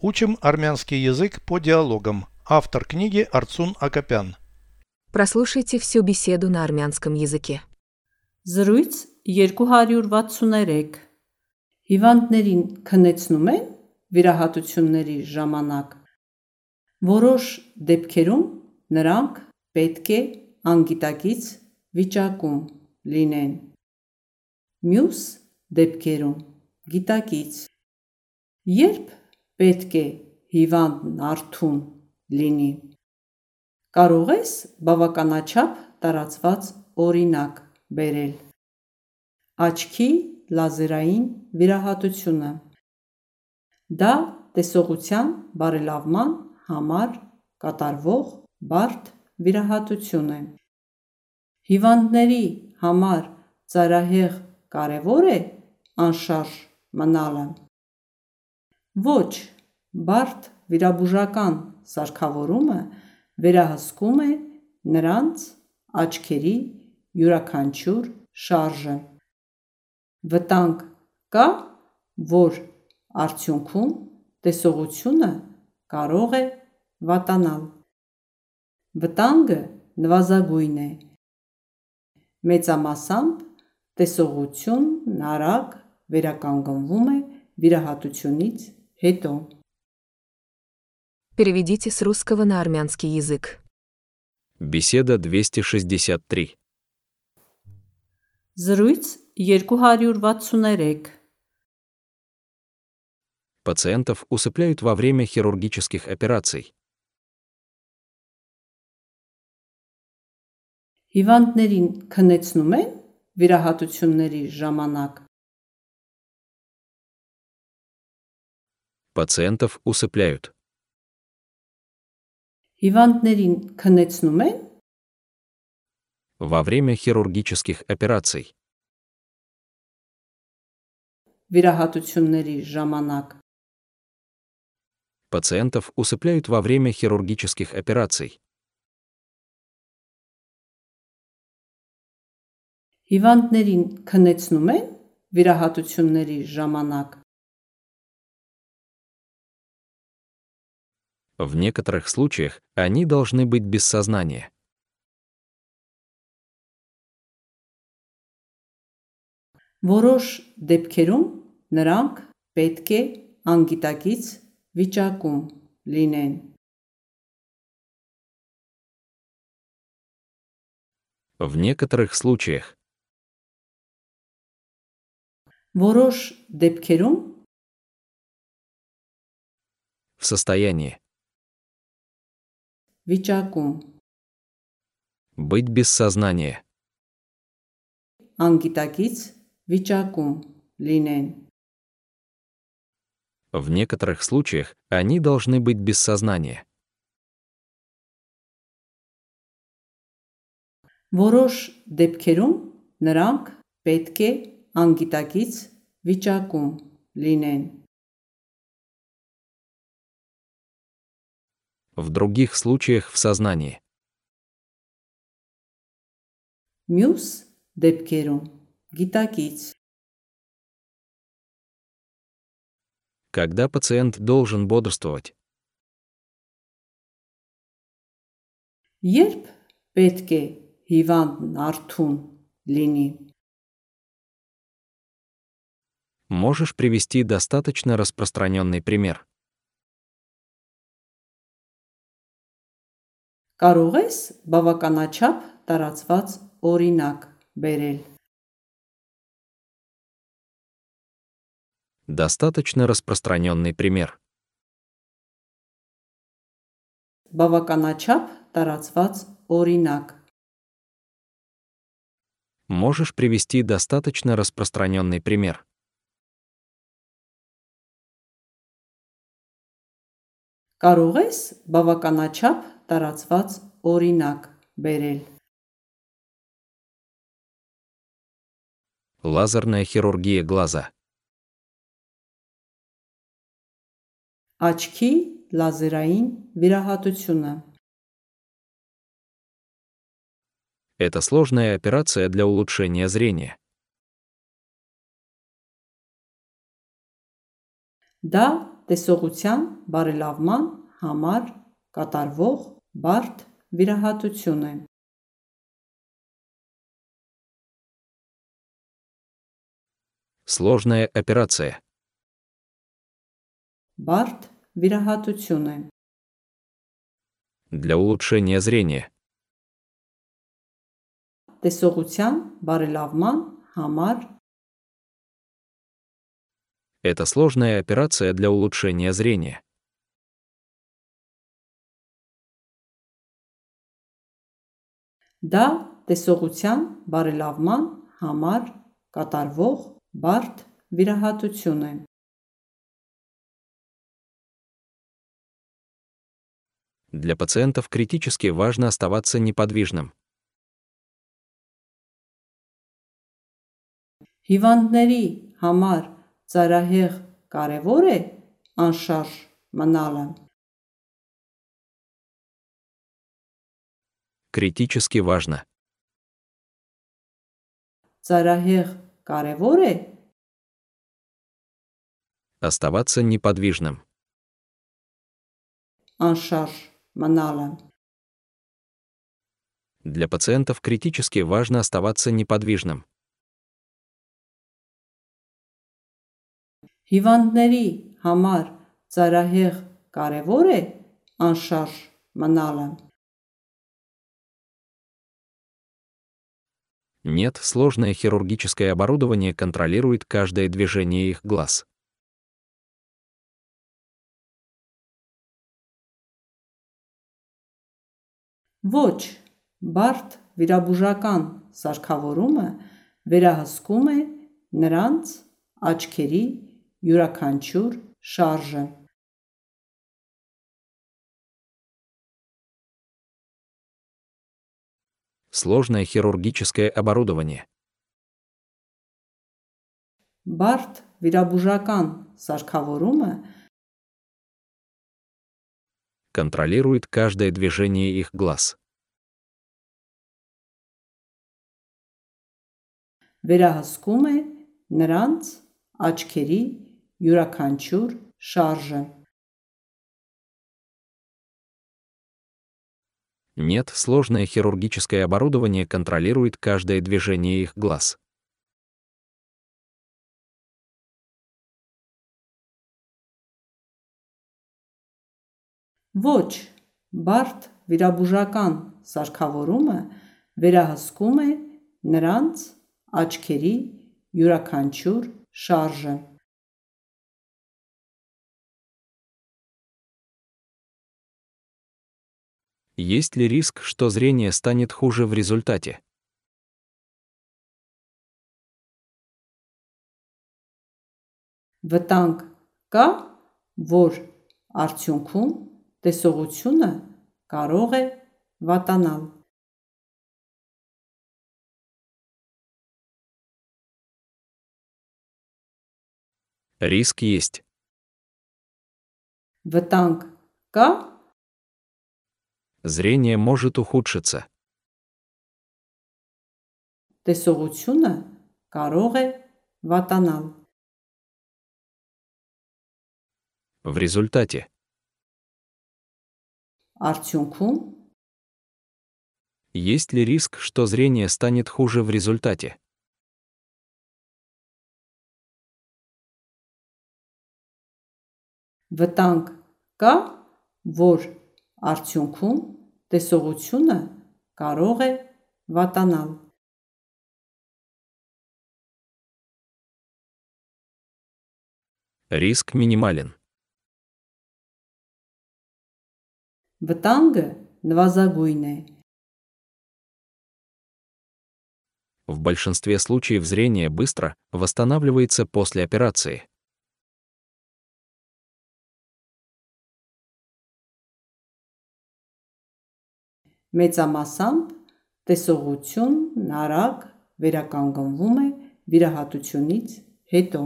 Учим армянский язык по диалогам. Автор книги Арцун Акопян. Прослушайте всю беседу на армянском языке. Զրույց 263 Հիվանդներին քնեցնում են վիրահատությունների ժամանակ Որոշ դեպքերում նրանք պետք է անգիտակից վիճակում լինեն Մյուս դեպքերում գիտակից Երբ պետք է հիվանդն արթուն լինի Կարող ես բավականաչափ տարածված օրինակ բերել. Աչքի լազերային վիրահատությունը Դա տեսողության բարելավման համար կատարվող բարդ վիրահատություն է։ Հիվանդների համար ծայրահեղ կարևոր է անշարժ մնալը։ Ոչ, բարդ վիրաբուժական սարքավորումը վերահսկում է նրանց աչքերի յուրաքանչյուր շարժը։ Վտանգ կա, որ արդյունքում տեսողությունը կարող է վատանալ։ Վտանգը նվազագույն է։ Մեծամասամբ տեսողությունն արագ վերականգնվում է վիրահատությունից հետո։ Переведите с русского на армянский язык. Беседа 263. Զրույց 263 Пациентов усыпляют во время хирургических операций. Հիվանդներին քնեցնում են վիրահատությունների ժամանակ Пациентов усыпляют. Հիվանդներին քնեցնում են Во время хирургических операций. վիրահատությունների ժամանակ Пациентов усыпляют во время хирургических операций. Հիվանդներին քնեցնում են վիրահատությունների ժամանակ В некоторых случаях они должны быть без сознания. Որոշ դեպքերում նրանք պետք է անգիտակից վիճակում լինեն։ В некоторых случаях Որոշ դեպքերում в состоянии վիճակում быть без сознания. անգիտակից վիճակում լինեն։ В некоторых случаях они должны быть без сознания. Որոշ դեպքերում նրանք պետք է անգիտակից վիճակում լինեն։ В других случаях в сознании. Մյուս դեպքերում գիտակից Когда пациент должен бодрствовать. Երբ պետք է հիվանդն արթուն լինի։ Можешь привести достаточно распространенный пример. Կարող ես բավականաչափ տարածված օրինակ բերել։ Достаточно распространенный пример. Բավականաչափ տարածված օրինակ։ Можешь привести достаточно распространенный пример. Կարող ես բավականաչափ տարածված օրինակ բերել։ Лазерная хирургия глаза. Աչքի լազերային վիրահատությունը Это сложная операция для улучшения зрения. Դա տեսողության բարելավման համար կատարվող բարդ վիրահատություն է։ Сложная операция. Բարդ վիրահատություն է։ Для улучшения зрения. Տեսողության բարելավման համար Это сложная операция для улучшения зрения. դա տեսողության բարելավման համար կատարվող բարդ վիրահատություն է։ Для пациентов критически важно оставаться неподвижным. Հիվանդների համար ծարահեղ կարևոր է անշարժ մնալը։ Критически важно. Ծարահեղ կարևոր է Оставаться неподвижным. անշարժ մնալը։ Для пациентов критически важно оставаться неподвижным. Հիվանդների համար ծարահեղ կարևոր է անշարժ մնալը։ Нет, сложное хирургическое оборудование контролирует каждое движение их глаз. Ոչ, բարդ վիրաբուժական սարքավորումը վերահսկում է նրանց աչքերի յուրաքանչյուր շարժը։ Сложное хирургическое оборудование. Բարդ վիրաբուժական սարքավորումը Контролирует каждое движение их глаз. վերահսկում է նրանց աչքերի յուրաքանչյուր շարժը։ Нет, сложное хирургическое оборудование контролирует каждое движение их глаз. Ոչ, բարդ վիրաբուժական սարքավորումը վերահսկում է նրանց աչքերի յուրաքանչյուր շարժը։ Есть ли риск, что зрение станет хуже в результате? Վտանգ կա, որ արդյունքում տեսողությունը կարող է վատանալ։ Риск есть. Վտանգ կա, Зрение может ухудшиться. տեսողությունը կարող է վատանալ։ В результате Արդյունքում есть ли риск, что зрение станет хуже в результате? վտանգ կա, որ արդյունքում տեսողությունը կարող է վատանալ։ Риск минимален. Վտանգը նվազագույն է։ В большинстве случаев зрение быстро восстанавливается после операции. Մեծամասամբ տեսողությունն արագ վերականգնվում է վիրահատությունից հետո։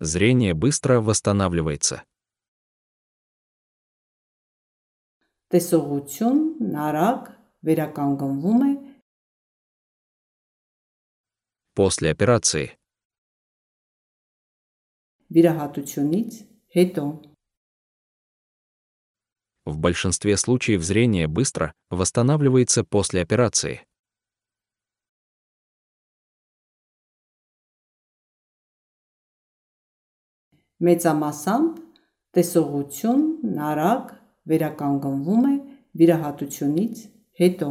Зрение быстро восстанавливается. Տեսողությունն արագ վերականգնվում է после операции. վիրահատությունից հետո В большинстве случаев зрение быстро восстанавливается после операции. մեծամասամբ տեսողությունն արագ վերականգնվում է վիրահատությունից հետո